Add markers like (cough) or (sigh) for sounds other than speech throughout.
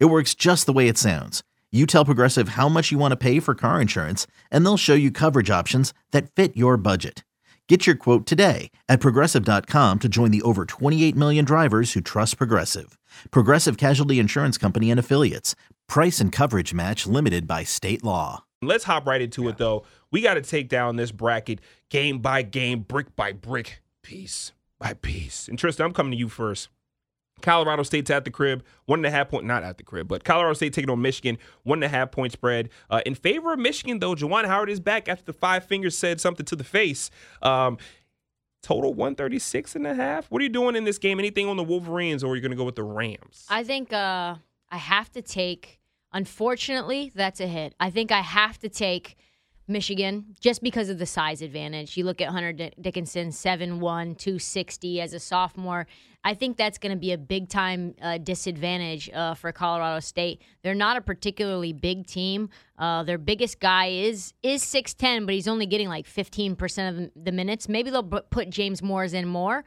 It works just the way it sounds. You tell Progressive how much you want to pay for car insurance, and they'll show you coverage options that fit your budget. Get your quote today at progressive.com to join the over 28 million drivers who trust Progressive. Progressive Casualty Insurance Company and Affiliates. Price and coverage match limited by state law. Let's hop right into it, though. We got to take down this bracket game by game, brick by brick, piece by piece. And Tristan, I'm coming to you first. Colorado State's at the crib, one and a half point, not at the crib, but Colorado State taking on Michigan, one and a half point spread. Uh, in favor of Michigan, though, Juwan Howard is back after the five fingers said something to the face. Um, total 136 and a half. What are you doing in this game? Anything on the Wolverines, or are you going to go with the Rams? I think uh, I have to take, unfortunately, that's a hit. I think I have to take Michigan just because of the size advantage. You look at Hunter Dickinson, 7'1, 260 as a sophomore. I think that's going to be a big time uh, disadvantage uh, for Colorado State. They're not a particularly big team. Uh, their biggest guy is is 6'10, but he's only getting like 15% of the minutes. Maybe they'll put James Moors in more.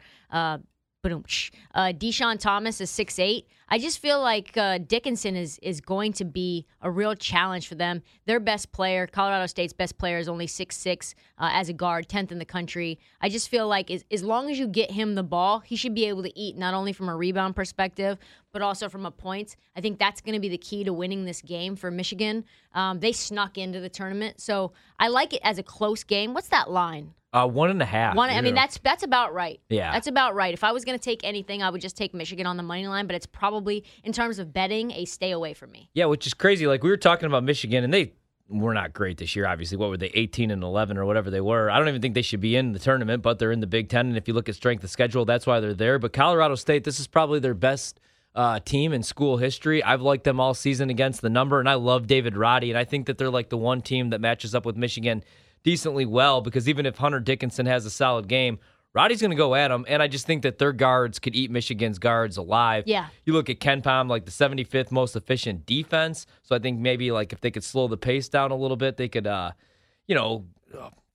Uh, Dischon Thomas is six eight. I just feel like uh, Dickinson is is going to be a real challenge for them. Their best player, Colorado State's best player, is only six six uh, as a guard, tenth in the country. I just feel like as, as long as you get him the ball, he should be able to eat not only from a rebound perspective, but also from a points. I think that's going to be the key to winning this game for Michigan. Um, they snuck into the tournament, so I like it as a close game. What's that line? Uh, one and a half. One, I mean, that's that's about right. Yeah, that's about right. If I was going to take anything, I would just take Michigan on the money line. But it's probably, in terms of betting, a stay away from me. Yeah, which is crazy. Like we were talking about Michigan, and they were not great this year. Obviously, what were they, 18 and 11 or whatever they were? I don't even think they should be in the tournament, but they're in the Big Ten. And if you look at strength of schedule, that's why they're there. But Colorado State, this is probably their best. Uh, team in school history. I've liked them all season against the number, and I love David Roddy, and I think that they're like the one team that matches up with Michigan decently well because even if Hunter Dickinson has a solid game, Roddy's going to go at him, and I just think that their guards could eat Michigan's guards alive. Yeah. You look at KenPom, like the 75th most efficient defense. So I think maybe like if they could slow the pace down a little bit, they could, uh, you know,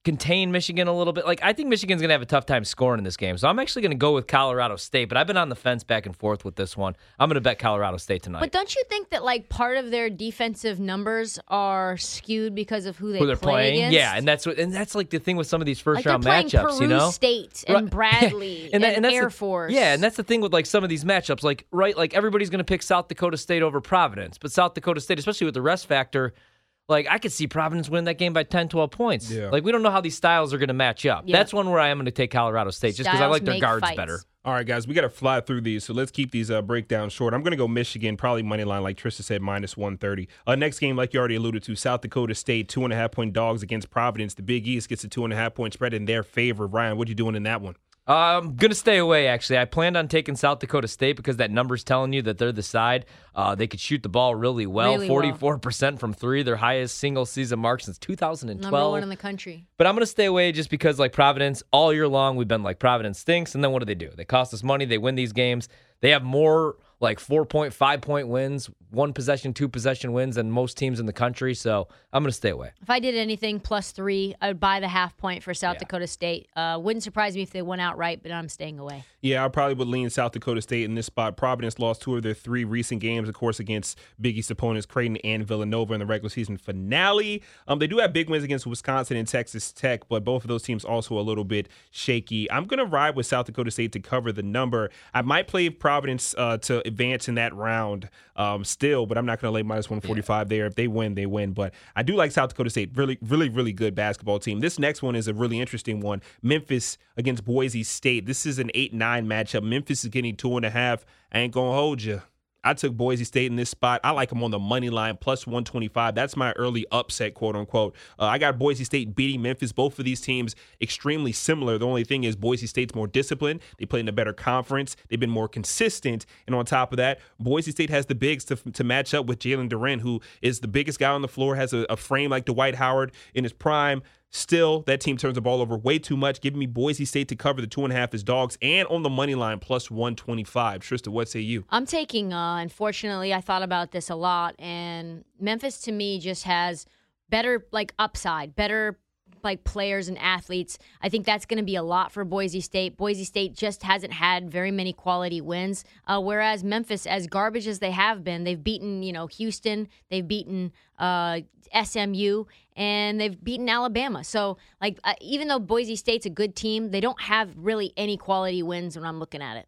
contain Michigan a little bit. Like I think Michigan's going to have a tough time scoring in this game. So I'm actually going to go with Colorado State, but I've been on the fence back and forth with this one. I'm going to bet Colorado State tonight. But don't you think that like part of their defensive numbers are skewed because of who they who they're play playing? Against? Yeah, and that's what and that's like the thing with some of these first like round matchups, Peru you know? State and (laughs) Bradley and, that- that's Air the, Force. Yeah, and that's the thing with like some of these matchups. Like, right, like everybody's going to pick South Dakota State over Providence, but South Dakota State, especially with the rest factor, like I could see Providence win that game by 10, 12 points. Yeah. Like we don't know how these styles are going to match up. Yeah. That's one where I am going to take Colorado State just because I like their guards fights. better. All right, guys, we got to fly through these, so let's keep these uh, breakdowns short. I'm going to go Michigan, probably money line, like Trista said, minus 130. Uh, next game, like you already alluded to, South Dakota State, two and a half point dogs against Providence. The Big East gets a two and a half point spread in their favor. Ryan, what are you doing in that one? I'm gonna stay away. Actually, I planned on taking South Dakota State because that number's telling you that they're the side. Uh, they could shoot the ball really well, Really well. 44 percent from three, their highest single season mark since 2012. number one in the country. But I'm going to stay away just because, like Providence, all year long, we've been like Providence stinks. And then what do they do? They cost us money. They win these games. They have more like four point, five point wins, one possession, two possession wins than most teams in the country. So I'm going to stay away. If I did anything plus three, I would buy the half point for South Yeah. Dakota State. Uh, wouldn't surprise me if they went outright, but I'm staying away. Yeah, I probably would lean South Dakota State in this spot. Providence lost two of their three recent games, of course, against Big East opponents Creighton and Villanova in the regular season finale. Um, they do have big wins against Wisconsin and Texas Tech, but both of those teams also a little bit shaky. I'm going to ride with South Dakota State to cover the number. I might play Providence uh, to advance in that round um, still, but I'm not going to lay minus 145 there. If they win, they win. But I do like South Dakota State. Really, really, really good basketball team. This next one is a really interesting one. Memphis against Boise State. This is an 8 9 matchup. Memphis is getting two and a half. I ain't going to hold you. I took Boise State in this spot. I like them on the money line plus 125. That's my early upset, quote unquote. Uh, I got Boise State beating Memphis. Both of these teams extremely similar. The only thing is Boise State's more disciplined. They play in a better conference. They've been more consistent. And on top of that, Boise State has the bigs to, to match up with Jalen Duren, who is the biggest guy on the floor, has a, a frame like Dwight Howard in his prime. Still, that team turns the ball over way too much. Giving me Boise State to cover the two and a half as dogs and on the money line plus 125. Trista, what say you? I'm taking, uh, unfortunately, I thought about this a lot, and Memphis to me just has better, like, upside, better like players and athletes. I think that's going to be a lot for Boise State. Boise State just hasn't had very many quality wins, uh, whereas Memphis, as garbage as they have been, they've beaten you know Houston, they've beaten uh, SMU, and they've beaten Alabama. So like uh, even though Boise State's a good team, they don't have really any quality wins when I'm looking at it.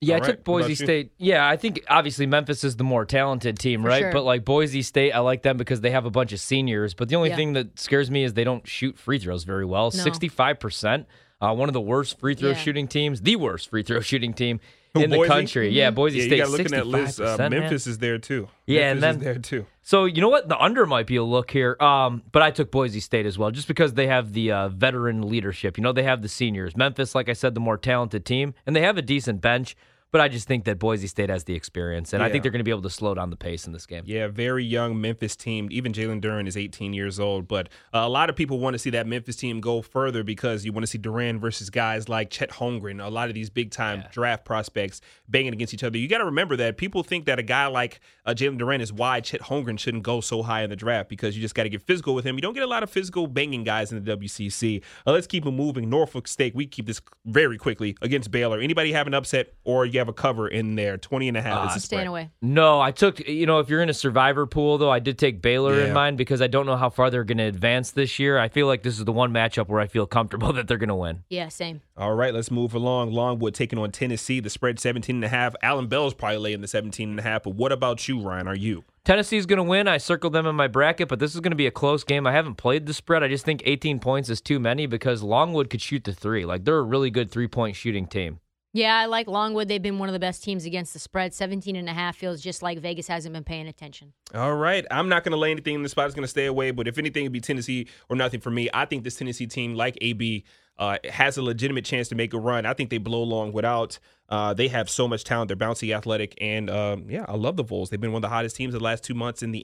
Yeah, All I right. took What about Boise you? State. Yeah, I think obviously Memphis is the more talented team, For right? sure. But like Boise State, I like them because they have a bunch of seniors. But the only Yeah. thing that scares me is they don't shoot free throws very well. No. Sixty-five percent. Uh, one of the worst free throw Yeah. shooting teams, the worst free throw (laughs) shooting team Who, in the country. Yeah, Boise yeah, State. you got looking at Liz. Uh, 65%, man. Memphis is there too. Yeah, and then- is there too. So you know what? The under might be a look here. Um, but I took Boise State as well, just because they have the uh, veteran leadership. You know, they have the seniors. Memphis, like I said, the more talented team, and they have a decent bench. But I just think that Boise State has the experience, and I think they're going to be able to slow down the pace in this game. Yeah, very young Memphis team. Even Jalen Duren is 18 years old. But uh, a lot of people want to see that Memphis team go further because you want to see Duren versus guys like Chet Holmgren, a lot of these big time draft prospects banging against each other. You got to remember that people think that a guy like uh, Jalen Duren is why Chet Holmgren shouldn't go so high in the draft because you just got to get physical with him. You don't get a lot of physical banging guys in the WCC. Uh, let's keep it moving. Norfolk State, we keep this very quickly against Baylor. Anybody have an upset or you have a cover in there? 20 and a half is the ah, staying away. No, I took, you know, if you're in a survivor pool, though, I did take Baylor Yeah. in mind because I don't know how far they're going to advance this year. I feel like this is the one matchup where I feel comfortable (laughs) that they're going to win. Yeah, same. All right, let's move along. Longwood taking on Tennessee. The spread 17 and a half. Allen Bell's probably laying the 17 and a half. But what about you, Ryan? Are you? Tennessee's going to win. I circled them in my bracket, but this is going to be a close game. I haven't played the spread. I just think 18 points is too many because Longwood could shoot the three. Like, they're a really good three point shooting team. Yeah, I like Longwood. They've been one of the best teams against the spread. 17 and a half feels just like Vegas hasn't been paying attention. All right. I'm not going to lay anything in the spot. It's going to stay away. But if anything, it'd be Tennessee or nothing for me. I think this Tennessee team, like AB, uh, has a legitimate chance to make a run. I think they blow Longwood out. Uh, they have so much talent. They're bouncy, athletic, and um, yeah, I love the Vols. They've been one of the hottest teams the last two months in the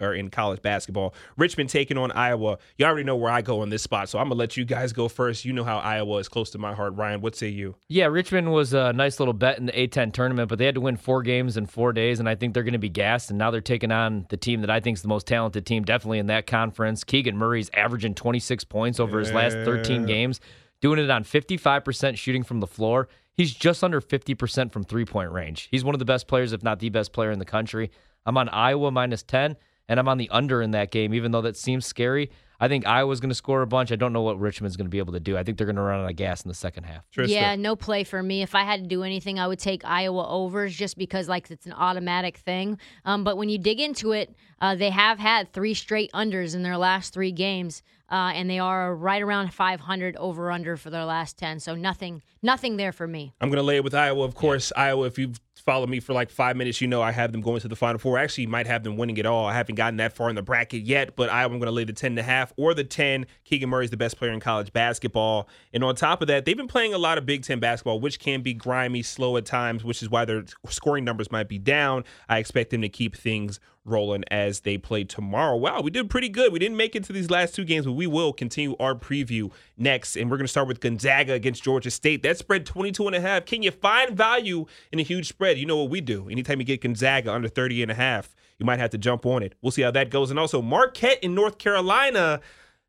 or in college basketball. Richmond taking on Iowa. You already know where I go in this spot, so I'm gonna let you guys go first. You know how Iowa is close to my heart. Ryan, what say you? Yeah, Richmond was a nice little bet in the A10 tournament, but they had to win four games in four days, and I think they're going to be gassed. And now they're taking on the team that I think is the most talented team, definitely in that conference. Keegan Murray's averaging 26 points over his last 13 games, doing it on 55% shooting from the floor. He's just under 50% from three point range. He's one of the best players, if not the best player in the country. I'm on Iowa minus 10, and I'm on the under in that game, even though that seems scary. I think Iowa's going to score a bunch. I don't know what Richmond's going to be able to do. I think they're going to run out of gas in the second half. Trista? Yeah, no play for me. If I had to do anything, I would take Iowa overs just because like it's an automatic thing. Um, but when you dig into it, uh, they have had three straight unders in their last three games, uh, and they are right around 500 over under for their last 10. So nothing, nothing there for me. I'm going to lay it with Iowa. Of course, Iowa, if you've followed me for like five minutes, you know I have them going to the Final Four. I actually might have them winning it all. I haven't gotten that far in the bracket yet, but I'm going to lay the 10 and a half or the 10. Keegan Murray's the best player in college basketball. And on top of that, they've been playing a lot of Big Ten basketball, which can be grimy, slow at times, which is why their scoring numbers might be down. I expect them to keep things rolling as they play tomorrow. Wow, we did pretty good. We didn't make it to these last two games, but we will continue our preview next. And we're going to start with Gonzaga against Georgia State. That spread 22 and a half. Can you find value in a huge spread? You know what we do. Anytime you get Gonzaga under 30 and a half, you might have to jump on it. We'll see how that goes. And also Marquette in North Carolina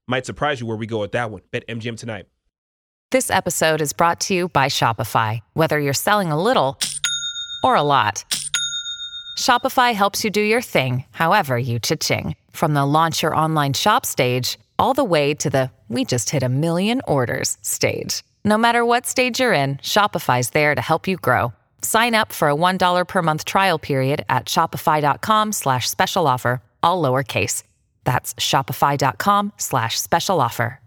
might surprise you where we go with that one. Bet MGM tonight. This episode is brought to you by Shopify. Whether you're selling a little or a lot, Shopify helps you do your thing, however you cha-ching. From the launch your online shop stage, all the way to the we just hit a million orders stage. No matter what stage you're in, Shopify's there to help you grow. Sign up for a $1 per month trial period at shopify.com slash special offer, all lowercase. That's shopify.com slash special offer.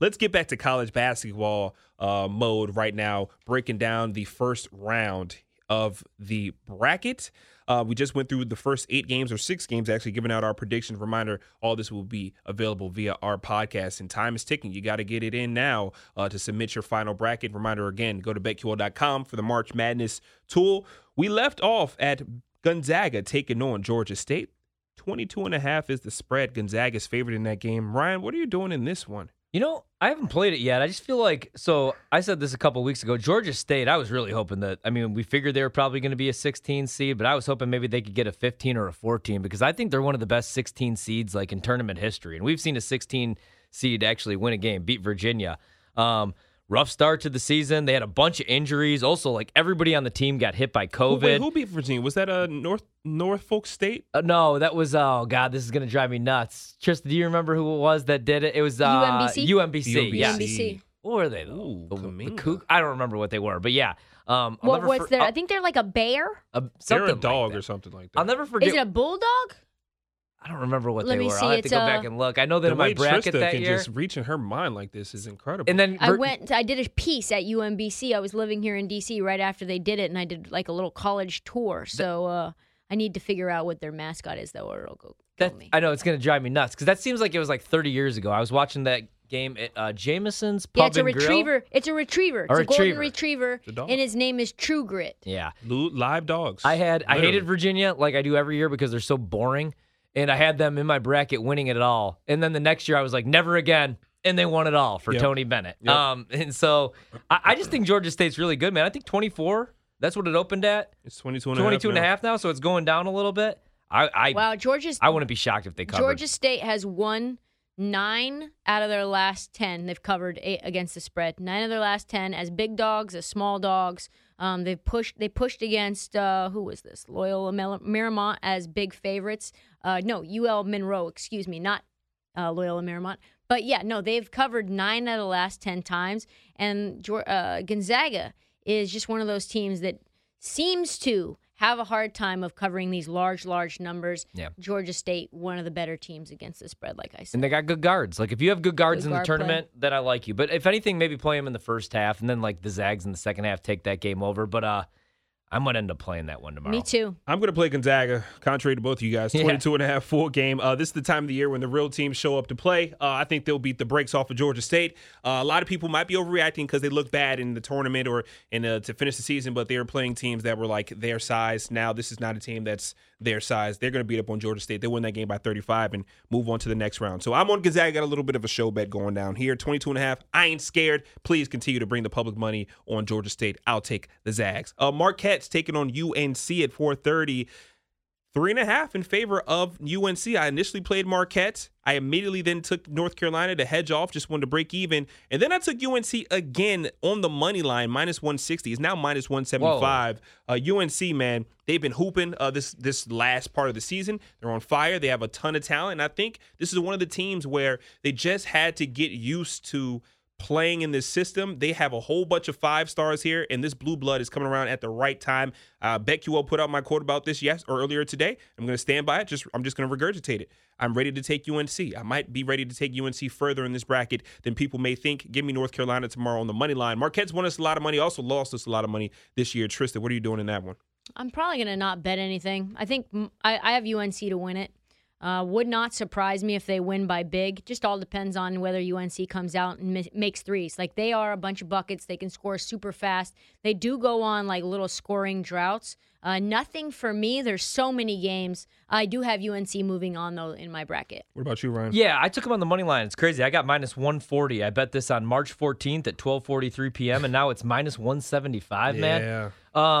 Let's get back to college basketball uh, mode right now, breaking down the first round of the bracket. Uh, we just went through the first eight games or six games, actually giving out our predictions. Reminder: all this will be available via our podcast, and time is ticking. You got to get it in now uh, to submit your final bracket. Reminder again: go to betql.com for the March Madness tool. We left off at Gonzaga taking on Georgia State. 22 and a half is the spread. Gonzaga's favored in that game. Ryan, what are you doing in this one? You know, I haven't played it yet. I just feel like so. I said this a couple weeks ago. Georgia State. I was really hoping that. I mean, we figured they were probably going to be a 16 seed, but I was hoping maybe they could get a 15 or a 14 because I think they're one of the best 16 seeds like in tournament history, and we've seen a 16 seed actually win a game, beat Virginia. Um, rough start to the season. They had a bunch of injuries. Also, like everybody on the team got hit by COVID. Who, wait, who beat Virginia? Was that a uh, North Norfolk State? Uh, no, that was oh god, this is gonna drive me nuts. Tristan, do you remember who it was that did it? It was uh, UMBC? UMBC. Yeah. UMBC. What were they though? Ooh, the, the Kook- I don't remember what they were, but yeah. Um, I'll What, never what's for- their? I'll- think they're like a bear. uh, They're a dog that. or something like that. I'll never forget. Is it a bulldog? I don't remember what Let they me were. see, I'll have to go uh, back and look. I know that the in my way bracket Trista that can year. just reach in her mind like this is incredible. and then I Vir- went. I did a piece at UMBC. I was living here in DC right after they did it, and I did like a little college tour. So uh, I need to figure out what their mascot is, though, or it'll go kill That, me. I know it's gonna drive me nuts because that seems like it was like 30 years ago. I was watching that game at uh, Jameson's Pub yeah, it's a and Grill. retriever. It's a retriever. It's A a, golden retriever. retriever, a dog. and his name is True Grit. Yeah, Lu- live dogs. I had I hated Virginia like I do every year because they're so boring, and I had them in my bracket winning it all. And then the next year I was like, never again, and they won it all for Yep. Tony Bennett. Yep. Um, and so I, I just think Georgia State's really good, man. I think 24. That's what it opened at. It's 22 and a half 22 and a now. half now, so it's going down a little bit. I I, Wow, Georgia's I wouldn't be shocked if they covered. Georgia State has won nine out of their last ten. They've covered eight against the spread. Nine of their last ten as big dogs, as small dogs. Um, they've pushed. They pushed against uh, who was this? Loyola Mar- Marymount as big favorites. Uh, no, UL Monroe. Excuse me, not uh, Loyola Marymount. But yeah, no, they've covered nine out of the last ten times. And uh, Gonzaga is just one of those teams that seems to have a hard time of covering these large, large numbers. Yeah. Georgia State, one of the better teams against the spread, like I said. And they got good guards. Like if you have good guards Good in the guard play. tournament, then I like you. But if anything, maybe play them in the first half, and then like the Zags in the second half take that game over. But uh, I might end up playing that one tomorrow. Me too. I'm going to play Gonzaga, contrary to both of you guys. (laughs) Yeah. 22 and a half full game. Uh, this is the time of the year when the real teams show up to play. Uh, I think they'll beat the brakes off of Georgia State. Uh, a lot of people might be overreacting because they look bad in the tournament or in uh, to finish the season, but they were playing teams that were like their size. Now this is not a team that's their size. They're going to beat up on Georgia State. They win that game by 35 and move on to the next round. So I'm on Gonzaga. Got a little bit of a show bet going down here. 22 and a half. I ain't scared. Please continue to bring the public money on Georgia State. I'll take the Zags. Uh, Marquette's taking on UNC at 430. Three and a half in favor of UNC. I initially played Marquette. I immediately then took North Carolina to hedge off, just wanted to break even. And then I took UNC again on the money line, minus 160. It's now minus 175. Uh, UNC, man, they've been hooping uh, this this last part of the season. They're on fire. They have a ton of talent. And I think this is one of the teams where they just had to get used to playing in this system. They have a whole bunch of five stars here, and this blue blood is coming around at the right time. Uh, BetQL put out my quote about this yes or earlier today. I'm going to stand by it. Just I'm just going to regurgitate it. I'm ready to take UNC. I might be ready to take UNC further in this bracket than people may think. Give me North Carolina tomorrow on the money line. Marquette's won us a lot of money, also lost us a lot of money this year. Tristan, what are you doing in that one? I'm probably going to not bet anything. I think I, I have UNC to win it. Uh, would not surprise me if they win by big. Just all depends on whether UNC comes out and mi- makes threes. Like they are a bunch of buckets. They can score super fast. They do go on like little scoring droughts. Uh, nothing for me. There's so many games. I do have UNC moving on though in my bracket. What about you, Ryan? Yeah, I took them on the money line. It's crazy. I got minus 140. I bet this on March 14th at 12:43 p.m. and now it's minus 175, man. Yeah.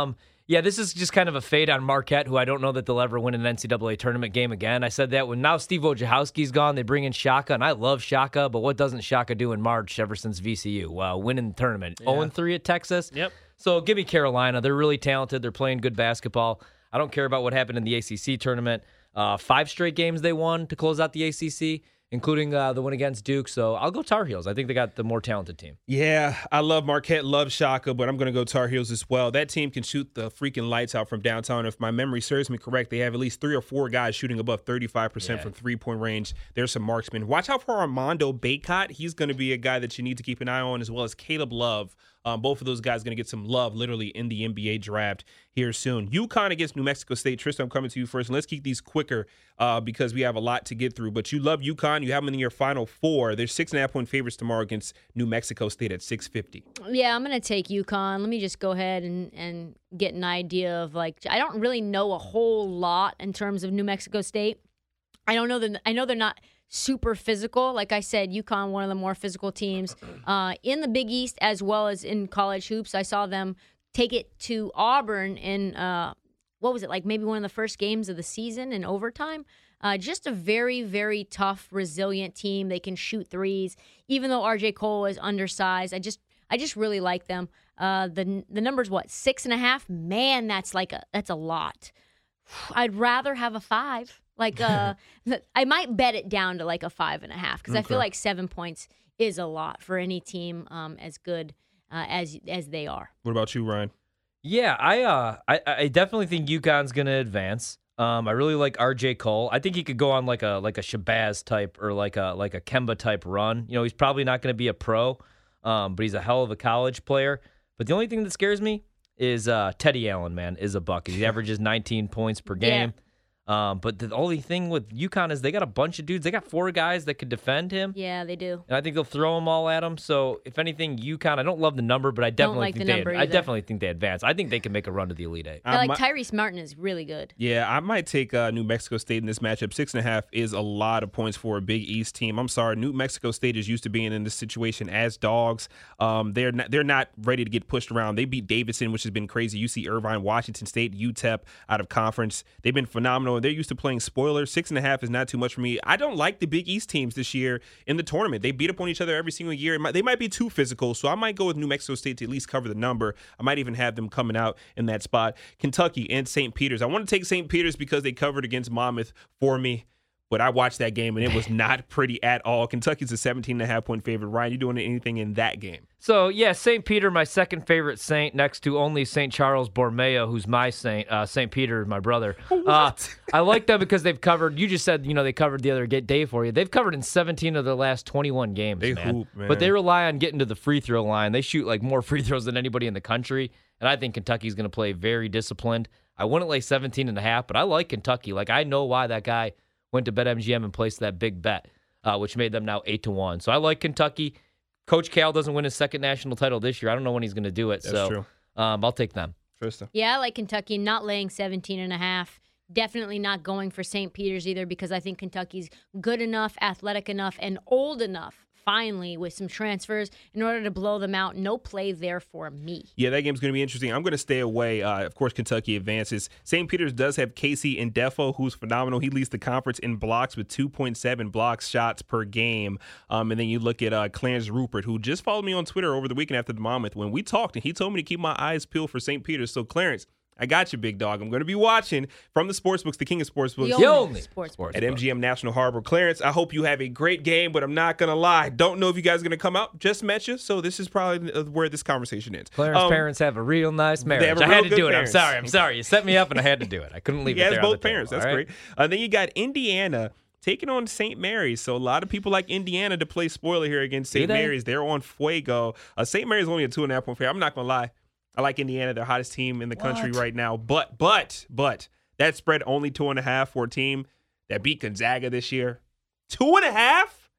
Um, yeah, this is just kind of a fade on Marquette, who I don't know that they'll ever win an NCAA tournament game again. I said that when now Steve Wojciechowski's gone, they bring in Shaka, and I love Shaka, but what doesn't Shaka do in March ever since VCU? Well, winning the tournament, 0 3 at Texas. Yep. So give me Carolina. They're really talented. They're playing good basketball. I don't care about what happened in the ACC tournament. Uh, five straight games they won to close out the ACC, including uh, the one against Duke. So I'll go Tar Heels. I think they got the more talented team. Yeah, I love Marquette, love Shaka, but I'm going to go Tar Heels as well. That team can shoot the freaking lights out from downtown. If my memory serves me correct, they have at least three or four guys shooting above 35% from three point range. There's some marksmen. Watch out for Armando Bacot. He's going to be a guy that you need to keep an eye on, as well as Caleb Love. Um, both of those guys going to get some love literally in the NBA draft here soon. UConn against New Mexico State. Tristan, I'm coming to you first. And let's keep these quicker uh, because we have a lot to get through. But you love UConn. You have them in your final four. There's six and a half point favorites tomorrow against New Mexico State at 650. Yeah, I'm gonna take UConn. Let me just go ahead and and get an idea of like I don't really know a whole lot in terms of New Mexico State. I don't know that I know they're not super physical. Like I said, UConn, one of the more physical teams uh, in the Big East as well as in college hoops. I saw them take it to Auburn in uh, what was it like? Maybe one of the first games of the season in overtime. Uh, just a very, very tough, resilient team. They can shoot threes, even though RJ Cole is undersized. I just, I just really like them. Uh, the the numbers what six and a half? Man, that's like a that's a lot. I'd rather have a five. Like uh, (laughs) I might bet it down to like a five and a half because I feel like seven points is a lot for any team um, as good uh, as as they are. What about you, Ryan? Yeah, I uh, I, I definitely think UConn's gonna advance. Um, I really like RJ Cole. I think he could go on like a like a Shabazz type or like a like a Kemba type run. You know, he's probably not going to be a pro, um, but he's a hell of a college player. But the only thing that scares me is uh, Teddy Allen. Man, is a bucket. He averages 19 points per game. Um, but the only thing with UConn is they got a bunch of dudes. They got four guys that could defend him. Yeah, they do. And I think they'll throw them all at him. So if anything, UConn. I don't love the number, but I definitely like think the they. number I definitely think they advance. I think they can make a run to the Elite Eight. I like might- Tyrese Martin is really good. Yeah, I might take uh, New Mexico State in this matchup. Six and a half is a lot of points for a Big East team. I'm sorry, New Mexico State is used to being in this situation as dogs. Um, they're not, they're not ready to get pushed around. They beat Davidson, which has been crazy. You see Irvine, Washington State, UTEP out of conference. They've been phenomenal, they're used to playing spoilers. Six and a half is not too much for me. I don't like the Big East teams this year in the tournament. They beat up on each other every single year. Might- They might be too physical, so I might go with New Mexico State to at least cover the number. I might even have them coming out in that spot. Kentucky and St. Peter's. I want to take St. Peter's because they covered against Monmouth for me. But I watched that game and it was not pretty at all. Kentucky's a 17 and a half point favorite. Ryan, you doing anything in that game? So yeah, Saint Peter, my second favorite saint, next to only Saint Charles Borromeo, who's my saint. Uh, Saint Peter is my brother. (laughs) Uh, I like them because they've covered. You just said you know they covered the other day for you. They've covered in 17 of their last 21 games. They man. hoop, man. But they rely on getting to the free throw line. They shoot like more (laughs) free throws than anybody in the country, and I think Kentucky's going to play very disciplined. I wouldn't lay 17 and a half, but I like Kentucky. Like I know why that guy went to BetMGM and placed that big bet, uh, which made them now eight to one. So I like Kentucky. Coach Cal doesn't win his second national title this year. I don't know when he's going to do it. That's so true. Um, I'll take them. Tristan. Yeah, I like Kentucky not laying 17 and a half. Definitely not going for St. Peter's either because I think Kentucky's good enough, athletic enough, and old enough finally with some transfers in order to blow them out. No play there for me. Yeah, that game's going to be interesting. I'm going to stay away. Uh, of course, Kentucky advances. St. Peter's does have KC Ndefo, who's phenomenal. He leads the conference in blocks with 2.7 blocks shots per game. Um, and then you look at uh, Clarence Rupert, who just followed me on Twitter over the weekend after the Monmouth when we talked, and he told me to keep my eyes peeled for St. Peter's. So, Clarence, I got you, big dog. I'm going to be watching from the sportsbooks, the king of sportsbooks. The The only only sports sports at. MGM National Harbor. Clarence, I hope you have a great game, but I'm not gonna lie. Don't know if you guys are gonna come out. Just met you, so this is probably uh, where this conversation ends. Clarence Um, parents have a real nice marriage. have a I had to good do it. I'm sorry. I'm sorry. You set me up and I had to do it. I couldn't leave He it has there on both the parents. table, That's all right? great. Uh, then you got Indiana taking on St. Mary's. So a lot of people like Indiana to play spoiler here against St. Mary's. They're on Fuego. Uh, St. Mary's only a two and a half point favorite. I'm not gonna lie. I like Indiana. They're hottest team in the country right now. But but but that spread only two and a half for a team that beat Gonzaga this year. Two and a half.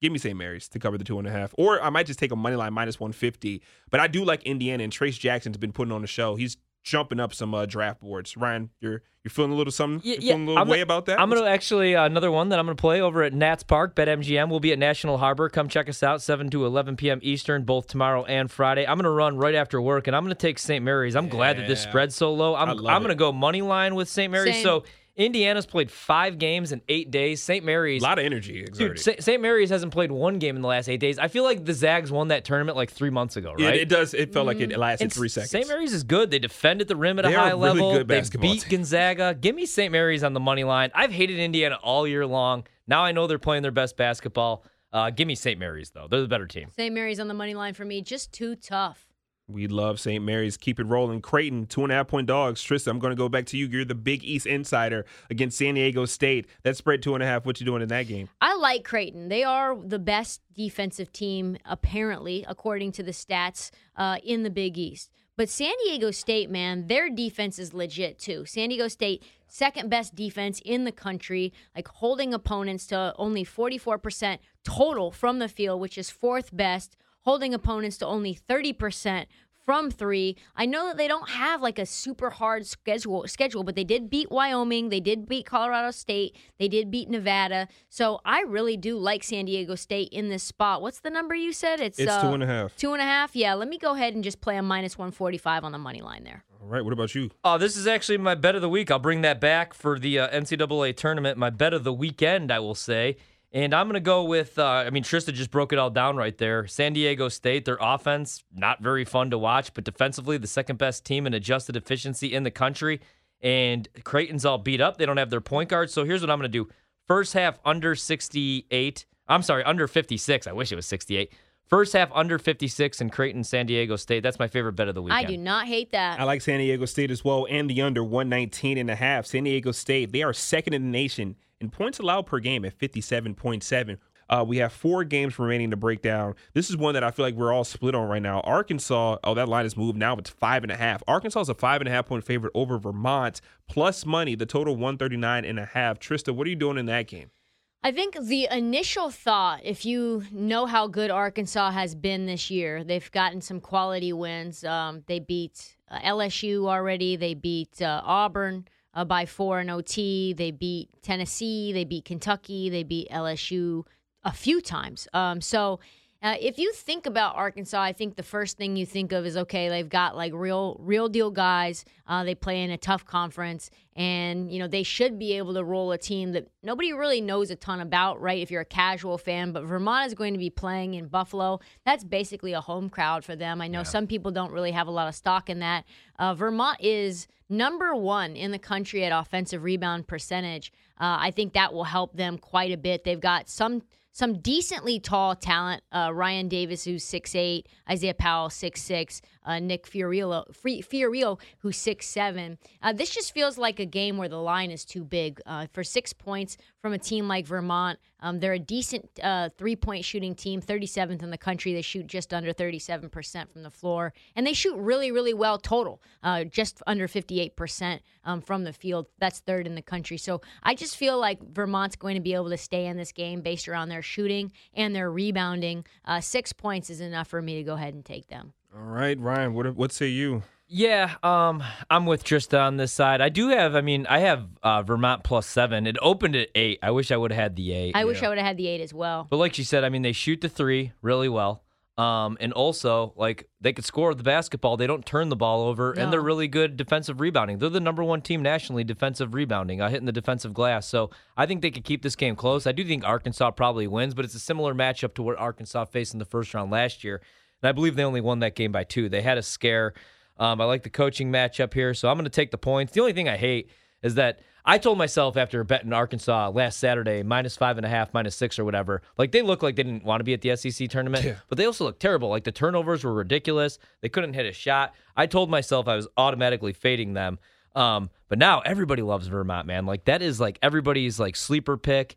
Give me St. Mary's to cover the two and a half, or I might just take a money line minus one fifty. But I do like Indiana, and Trayce Jackson's been putting on the show. He's jumping up some uh, draft boards. Ryan, you're you're feeling a little something. Yeah, you're yeah, feeling a little I'm way gonna- about that. I'm gonna actually uh, another one that I'm gonna play over at Nats Park. BetMGM. We'll be at National Harbor. Come check us out, 7 to 11 p.m. Eastern, both tomorrow and Friday. I'm gonna run right after work, and I'm gonna take St. Mary's. I'm glad that this Yeah. spread's so low. I'm I love I'm it. gonna go money line with St. Mary's. Same. So Indiana's played five games in eight days. St. Mary's. a lot of energy exerted. Dude, St. St. Mary's hasn't played one game in the last eight days. I feel like the Zags won that tournament like three months ago, right? it does. It felt like it lasted And three seconds. St. Mary's is good. They defend at the rim at a They are high a really level. good they beat team. Gonzaga. Give me St. Mary's on the money line. I've hated Indiana all year long. Now I know they're playing their best basketball. Uh, give me St. Mary's though. They're the better team. St. Mary's on the money line for me. Just too tough. We love St. Mary's. Keep it rolling. Creighton, two and a half point dogs. Tristan, I'm going to go back to you. You're the Big East insider against San Diego State. That spread two and a half. What you doing in that game? I like Creighton. They are the best defensive team, apparently, according to the stats uh, in the Big East. But San Diego State, man, their defense is legit too. San Diego State, second best defense in the country, like holding opponents to only 44% total from the field, which is fourth best, holding opponents to only 30% from three. I know that they don't have like a super hard schedule schedule, but they did beat Wyoming, they did beat Colorado State, they did beat Nevada. So I really do like San Diego State in this spot. What's the number you said? It's uh, two and a half. Two and a half. Yeah, let me go ahead and just play a minus one forty five on the money line there. All right. What about you? Oh, this is actually my bet of the week. I'll bring that back for the uh, NCAA tournament. My bet of the weekend, I will say. And I'm going to go with, uh, I mean, Trista just broke it all down right there. San Diego State, their offense, not very fun to watch, but defensively, the second best team in adjusted efficiency in the country. And Creighton's all beat up. They don't have their point guard. So here's what I'm going to do first half under 68. I'm sorry, under 56. I wish it was 68. First half under 56 in Creighton, San Diego State. That's my favorite bet of the weekend. I do not hate that. I like San Diego State as well and the under 119 and a half. San Diego State, they are second in the nation in points allowed per game at 57.7. Uh, we have four games remaining to break down. This is one that I feel like we're all split on right now. Arkansas, oh, that line has moved. Now it's five and a half. Arkansas is a five and a half point favorite over Vermont, plus money, the total 139 and a half. Trista, what are you doing in that game? I think the initial thought, if you know how good Arkansas has been this year, they've gotten some quality wins. Um, they beat uh, LSU already, they beat uh, Auburn uh, by four in OT, they beat Tennessee, they beat Kentucky, they beat LSU a few times. Um, so uh, if you think about Arkansas, I think the first thing you think of is okay, they've got like real, real deal guys. Uh, they play in a tough conference, and you know they should be able to roll a team that nobody really knows a ton about, right? If you're a casual fan, but Vermont is going to be playing in Buffalo. That's basically a home crowd for them. I know yeah. some people don't really have a lot of stock in that. Uh, Vermont is number one in the country at offensive rebound percentage. Uh, I think that will help them quite a bit. They've got some some decently tall talent. Uh, Ryan Davis, who's six eight, Isaiah Powell, six six, uh, Nick Fiorillo, Fiorillo, who's six seven. Uh, this just feels like a game where the line is too big uh, for six points from a team like Vermont. Um, they're a decent uh, three point shooting team, 37th in the country. They shoot just under 37% from the floor, and they shoot really, really well total, uh, just under 58% um, from the field. That's third in the country. So I just feel like Vermont's going to be able to stay in this game based around their shooting and their rebounding. Uh, six points is enough for me to go ahead and take them. All right, Ryan, what what say you? Yeah, um, I'm with Trista on this side. I do have, I mean, I have uh, Vermont plus seven. It opened at eight. I wish I would have had the eight. I yeah. wish I would have had the eight as well. But like she said, I mean, they shoot the three really well. Um, and also, like, they could score the basketball. They don't turn the ball over, no. and they're really good defensive rebounding. They're the number one team nationally defensive rebounding, uh, hitting the defensive glass. So I think they could keep this game close. I do think Arkansas probably wins, but it's a similar matchup to what Arkansas faced in the first round last year. And I believe they only won that game by two. They had a scare. Um, I like the coaching matchup here, so I'm going to take the points. The only thing I hate is that I told myself after betting Arkansas last Saturday, minus five and a half, minus six or whatever, like they look like they didn't want to be at the SEC tournament, yeah. but they also look terrible. Like the turnovers were ridiculous. They couldn't hit a shot. I told myself I was automatically fading them. Um, but now everybody loves Vermont, man. Like that is like everybody's like sleeper pick,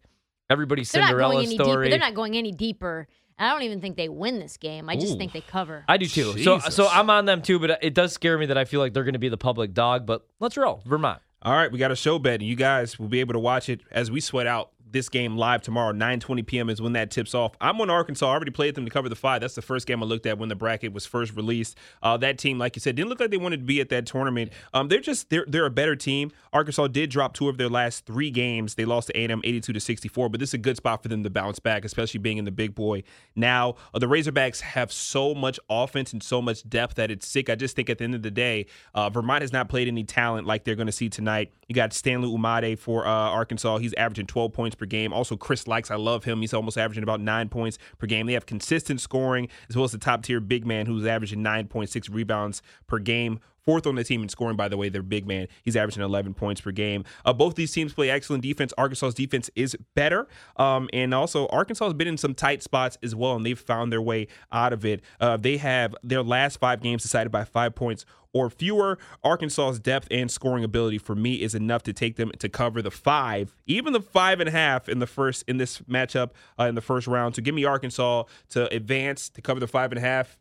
everybody's they're Cinderella story. Deeper. They're not going any deeper I don't even think they win this game. I just Ooh. think they cover. I do too. Jesus. So so I'm on them too, but it does scare me that I feel like they're going to be the public dog. But let's roll, Vermont. All right, we got a show bet, and you guys will be able to watch it as we sweat out this game live tomorrow. 9:20 p.m. is when that tips off. I'm on Arkansas. I already played them to cover the five. That's the first game I looked at when the bracket was first released. Uh, that team, like you said, didn't look like they wanted to be at that tournament. Um, they're just they're they're a better team. Arkansas did drop two of their last three games. They lost to A&M 82 to 64, but this is a good spot for them to bounce back, especially being in the big boy. Now uh, the Razorbacks have so much offense and so much depth that it's sick. I just think at the end of the day, uh, Vermont has not played any talent like they're going to see tonight. You got Stanley Umude for uh, Arkansas. He's averaging 12 points per game. Also Chris Lykes, I love him. He's almost averaging about nine points per game. They have consistent scoring as well as the top tier big man who's averaging 9.6 rebounds per game Fourth on the team in scoring, by the way, their big man. He's averaging 11 points per game. Uh, both these teams play excellent defense. Arkansas's defense is better. Um, and also, Arkansas has been in some tight spots as well, and they've found their way out of it. Uh, they have their last five games decided by five points or fewer. Arkansas's depth and scoring ability for me is enough to take them to cover the five, even the five and a half in the first in this matchup uh, in the first round. So give me Arkansas to advance to cover the five and a half.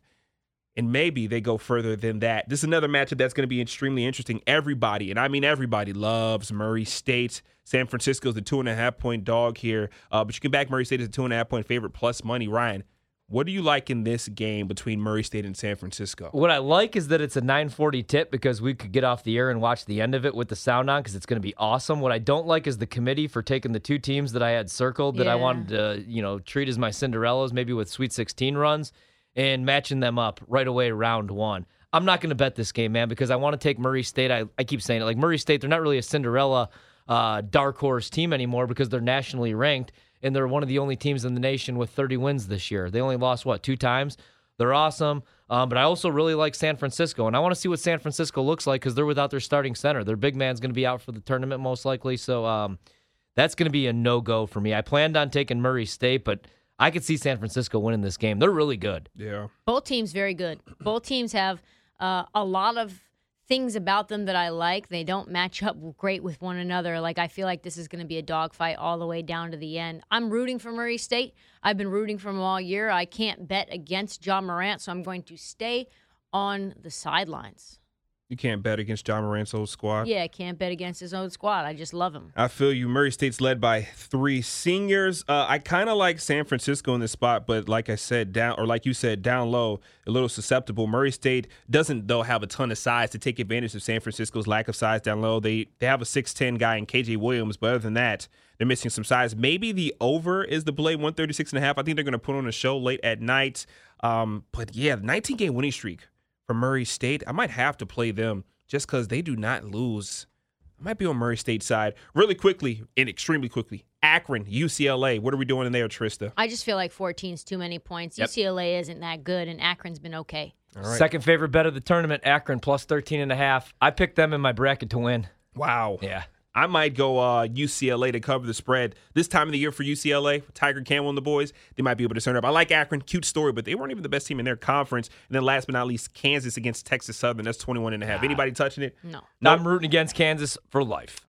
And maybe they go further than that. This is another matchup that's going to be extremely interesting. Everybody, and I mean everybody, loves Murray State. San Francisco's the two and a half point dog here, uh, but you can back Murray State as a two and a half point favorite plus money. Ryan, what do you like in this game between Murray State and San Francisco? What I like is that it's a 940 tip because we could get off the air and watch the end of it with the sound on because it's going to be awesome. What I don't like is the committee for taking the two teams that I had circled that I wanted to, you know, treat as my Cinderellas, maybe with Sweet 16 runs and matching them up right away round one. I'm not going to bet this game, man, because I want to take Murray State. I, I keep saying it like Murray State, they're not really a Cinderella uh, dark horse team anymore because they're nationally ranked and they're one of the only teams in the nation with 30 wins this year. They only lost, what, two times? They're awesome. Um, but I also really like San Francisco, and I want to see what San Francisco looks like because they're without their starting center. Their big man's going to be out for the tournament most likely. So um, that's going to be a no go for me. I planned on taking Murray State, but I could see San Francisco winning this game. They're really good. Yeah. Both teams very good. Both teams have uh, a lot of things about them that I like. They don't match up great with one another. Like I feel like this is going to be a dogfight all the way down to the end. I'm rooting for Murray State. I've been rooting for them all year. I can't bet against John Morant, so I'm going to stay on the sidelines. You can't bet against John Morant's old squad. Yeah, can't bet against his own squad. I just love him. I feel you. Murray State's led by three seniors. Uh, I kind of like San Francisco in this spot, but like I said, down or like you said, down low, a little susceptible. Murray State doesn't though have a ton of size to take advantage of San Francisco's lack of size down low. They they have a six ten guy in KJ Williams, but other than that, they're missing some size. Maybe the over is the play, 136 and a half. I think they're going to put on a show late at night. Um, but yeah, 19 game winning streak for Murray State. I might have to play them just because they do not lose. I might be on Murray State side. Really quickly and extremely quickly. Akron, UCLA. What are we doing in there, Trista? I just feel like 14 is too many points. Yep. UCLA isn't that good, and Akron's been okay. All right. Second favorite bet of the tournament, Akron plus 13 and a half. I picked them in my bracket to win. Wow. Yeah. I might go uh, UCLA to cover the spread. This time of the year for UCLA, Tyger Campbell and the boys, they might be able to turn up. I like Akron, cute story, but they weren't even the best team in their conference. And then last but not least, Kansas against Texas Southern. That's 21 and a half. Anybody touching it? No. I'm rooting against Kansas for life.